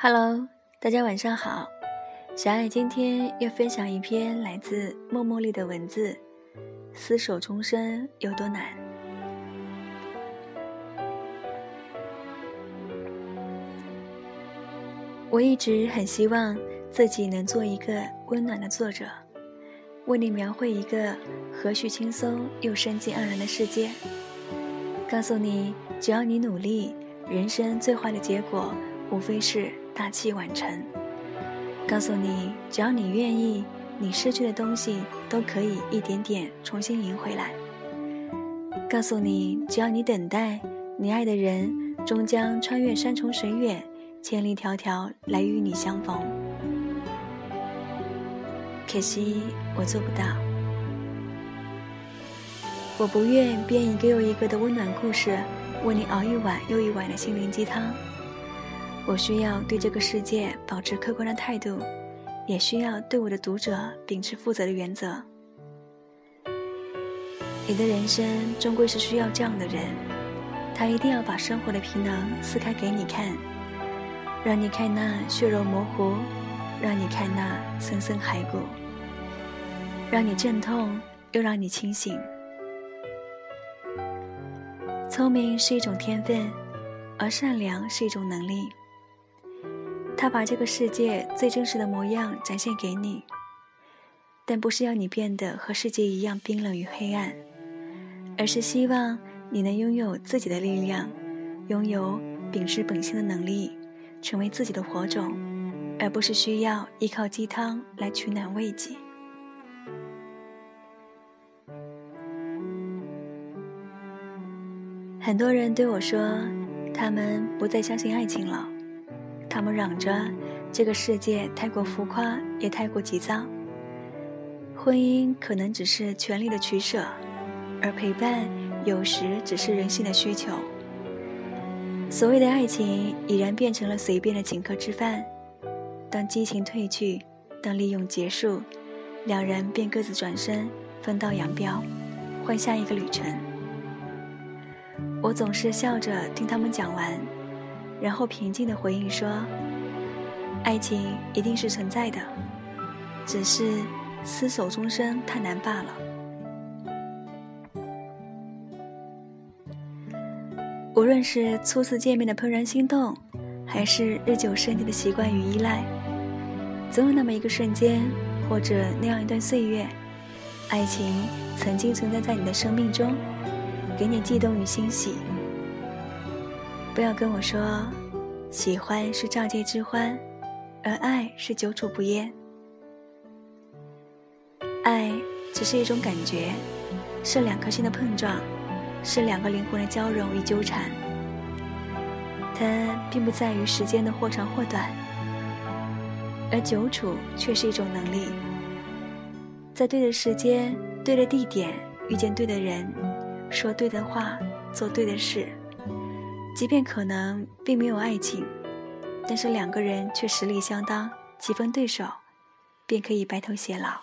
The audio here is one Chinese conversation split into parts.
Hello，大家晚上好。小爱今天要分享一篇来自默默里的文字：厮守终生有多难？我一直很希望自己能做一个温暖的作者，为你描绘一个和煦轻松又生机盎然的世界。告诉你，只要你努力，人生最坏的结果无非是。大器晚成。告诉你，只要你愿意，你失去的东西都可以一点点重新赢回来。告诉你，只要你等待，你爱的人终将穿越山重水远，千里迢迢来与你相逢。可惜我做不到。我不愿编一个又一个的温暖故事，为你熬一碗又一碗的心灵鸡汤。我需要对这个世界保持客观的态度，也需要对我的读者秉持负责的原则。你的人生终归是需要这样的人，他一定要把生活的皮囊撕开给你看，让你看那血肉模糊，让你看那森森骸骨，让你阵痛又让你清醒。聪明是一种天分，而善良是一种能力。他把这个世界最真实的模样展现给你，但不是要你变得和世界一样冰冷与黑暗，而是希望你能拥有自己的力量，拥有秉持本心的能力，成为自己的火种，而不是需要依靠鸡汤来取暖慰藉。很多人对我说，他们不再相信爱情了。他们嚷着，这个世界太过浮夸，也太过急躁。婚姻可能只是权力的取舍，而陪伴有时只是人性的需求。所谓的爱情已然变成了随便的请客吃饭。当激情褪去，当利用结束，两人便各自转身，分道扬镳，换下一个旅程。我总是笑着听他们讲完。然后平静的回应说：“爱情一定是存在的，只是厮守终生太难罢了。”无论是初次见面的怦然心动，还是日久生情的习惯与依赖，总有那么一个瞬间，或者那样一段岁月，爱情曾经存在在你的生命中，给你悸动与欣喜。不要跟我说，喜欢是乍见之欢，而爱是久处不厌。爱只是一种感觉，是两颗心的碰撞，是两个灵魂的交融与纠缠。它并不在于时间的或长或短，而久处却是一种能力，在对的时间、对的地点遇见对的人，说对的话，做对的事。即便可能并没有爱情，但是两个人却实力相当，棋逢对手，便可以白头偕老。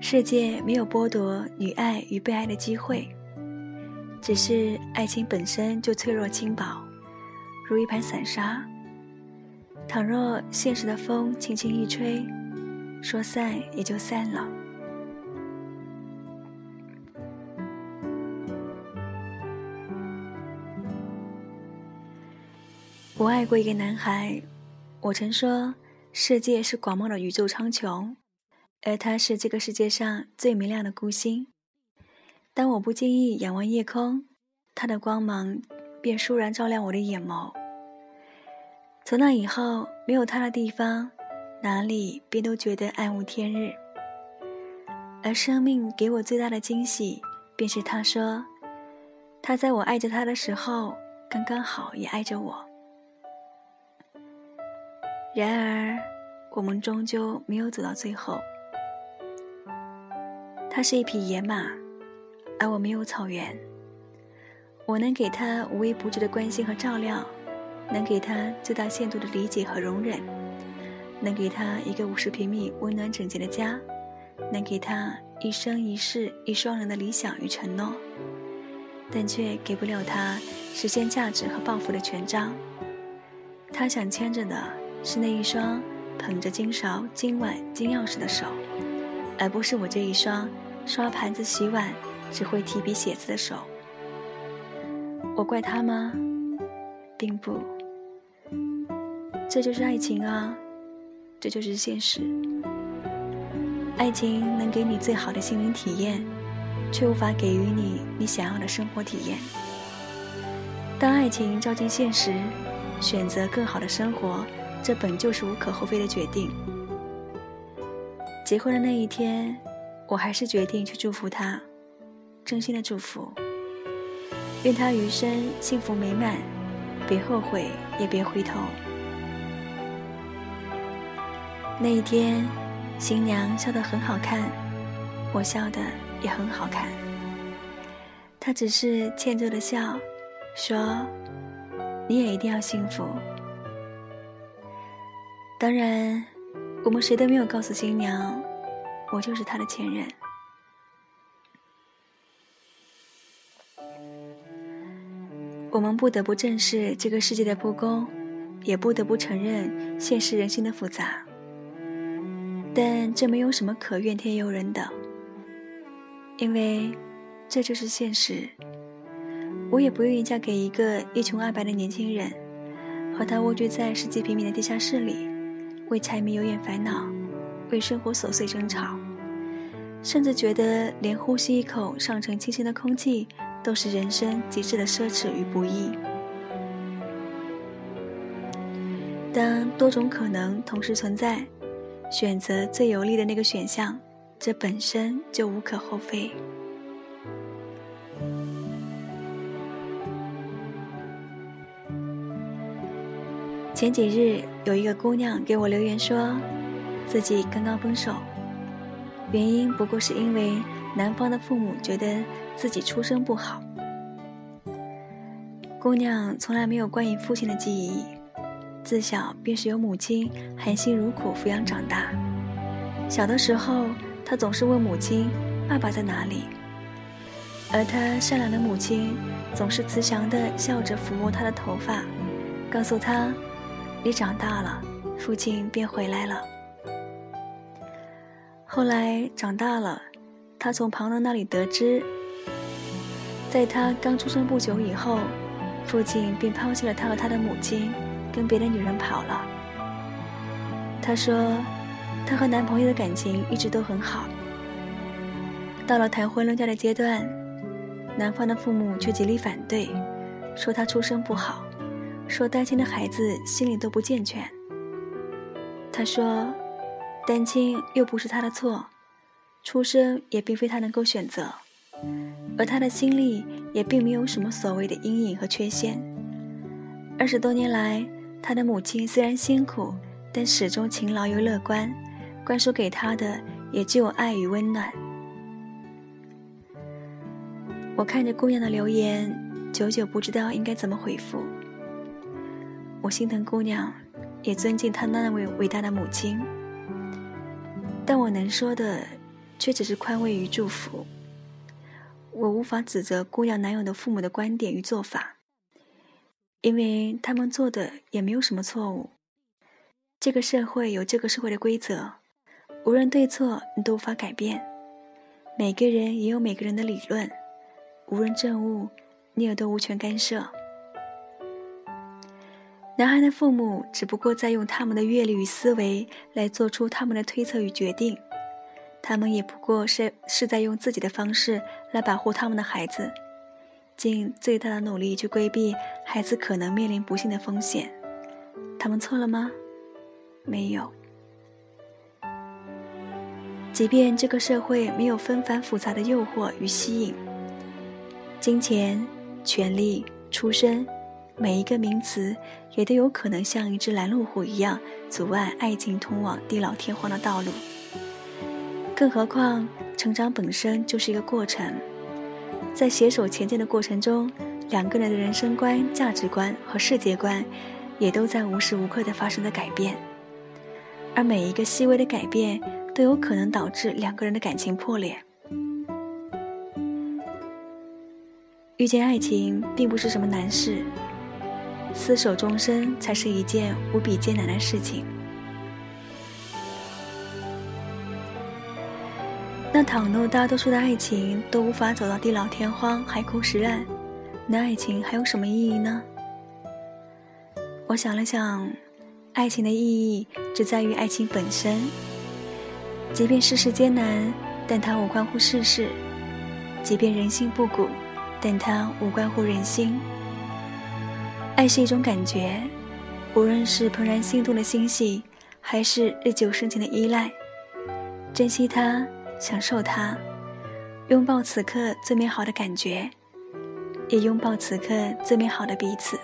世界没有剥夺女爱与被爱的机会，只是爱情本身就脆弱轻薄，如一盘散沙。倘若现实的风轻轻一吹，说散也就散了。我爱过一个男孩，我曾说世界是广袤的宇宙苍穹，而他是这个世界上最明亮的孤星。当我不经意仰望夜空，他的光芒便倏然照亮我的眼眸。从那以后，没有他的地方，哪里便都觉得暗无天日。而生命给我最大的惊喜，便是他说，他在我爱着他的时候，刚刚好也爱着我。然而，我们终究没有走到最后。他是一匹野马，而我没有草原。我能给他无微不至的关心和照料，能给他最大限度的理解和容忍，能给他一个五十平米温暖整洁的家，能给他一生一世一双人的理想与承诺。但却给不了他实现价值和抱负的权杖。他想牵着的是那一双捧着金勺、金碗、金钥匙的手，而不是我这一双刷盘子、洗碗、只会提笔写字的手。我怪他吗？并不。这就是爱情啊，这就是现实。爱情能给你最好的心灵体验，却无法给予你你想要的生活体验。当爱情照进现实，选择更好的生活，这本就是无可厚非的决定。结婚的那一天，我还是决定去祝福他，真心的祝福，愿他余生幸福美满，别后悔，也别回头。那一天。新娘笑得很好看，我笑得也很好看。她只是欠揍的笑，说：“你也一定要幸福。”当然，我们谁都没有告诉新娘，我就是她的前任。我们不得不正视这个世界的不公，也不得不承认现实人性的复杂。但这没有什么可怨天尤人的，因为这就是现实。我也不愿意嫁给一个一穷二白的年轻人，和他蜗居在十几平米的地下室里，为柴米油盐烦恼，为生活琐碎争吵，甚至觉得连呼吸一口上乘清新的空气都是人生极致的奢侈与不易。当多种可能同时存在。选择最有利的那个选项，这本身就无可厚非。前几日有一个姑娘给我留言说，自己刚刚分手，原因不过是因为男方的父母觉得自己出身不好。姑娘从来没有关于父亲的记忆。自小便是由母亲含辛茹苦抚养长大。小的时候，她总是问母亲：“爸爸在哪里？”而她善良的母亲总是慈祥地笑着抚摸她的头发，告诉她：“你长大了，父亲便回来了。”后来长大了，他从旁人那里得知，在他刚出生不久以后，父亲便抛弃了他和他的母亲。跟别的女人跑了。她说，她和男朋友的感情一直都很好。到了谈婚论嫁的阶段，男方的父母却极力反对，说他出身不好，说单亲的孩子心理都不健全。他说，单亲又不是他的错，出生也并非他能够选择，而他的心里也并没有什么所谓的阴影和缺陷。二十多年来。他的母亲虽然辛苦，但始终勤劳又乐观，灌输给他的也只有爱与温暖。我看着姑娘的留言，久久不知道应该怎么回复。我心疼姑娘，也尊敬她那位伟大的母亲，但我能说的，却只是宽慰与祝福。我无法指责姑娘男友的父母的观点与做法。因为他们做的也没有什么错误。这个社会有这个社会的规则，无论对错，你都无法改变。每个人也有每个人的理论，无论正误，你也都无权干涉。男孩的父母只不过在用他们的阅历与思维来做出他们的推测与决定，他们也不过是是在用自己的方式来保护他们的孩子。尽最大的努力去规避孩子可能面临不幸的风险，他们错了吗？没有。即便这个社会没有纷繁复杂的诱惑与吸引，金钱、权力、出身，每一个名词也都有可能像一只拦路虎一样阻碍爱情通往地老天荒的道路。更何况，成长本身就是一个过程。在携手前进的过程中，两个人的人生观、价值观和世界观，也都在无时无刻的发生着改变。而每一个细微的改变，都有可能导致两个人的感情破裂。遇见爱情并不是什么难事，厮守终身才是一件无比艰难的事情。那倘若大多数的爱情都无法走到地老天荒、海枯石烂，那爱情还有什么意义呢？我想了想，爱情的意义只在于爱情本身。即便世事艰难，但它无关乎世事；即便人心不古，但它无关乎人心。爱是一种感觉，无论是怦然心动的欣喜，还是日久生情的依赖，珍惜它。享受它，拥抱此刻最美好的感觉，也拥抱此刻最美好的彼此。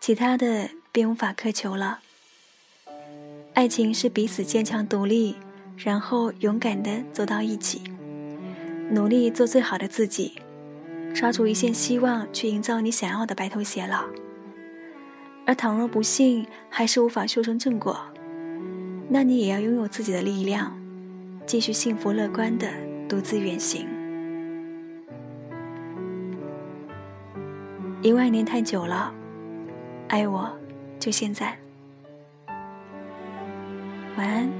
其他的便无法苛求了。爱情是彼此坚强独立，然后勇敢的走到一起，努力做最好的自己，抓住一线希望去营造你想要的白头偕老。而倘若不幸还是无法修成正果，那你也要拥有自己的力量。继续幸福乐观的独自远行。一万年太久了，爱我，就现在。晚安。